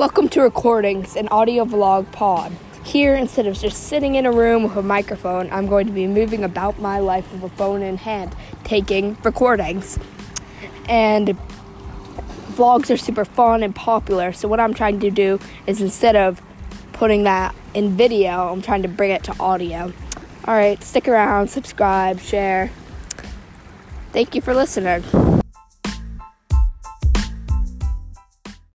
Welcome to Recordings, an audio vlog pod. Here, instead of just sitting in a room with a microphone, I'm going to be moving about my life with a phone in hand, taking recordings. And vlogs are super fun and popular, so what I'm trying to do is instead of putting that in video, I'm trying to bring it to audio. Alright, stick around, subscribe, share. Thank you for listening.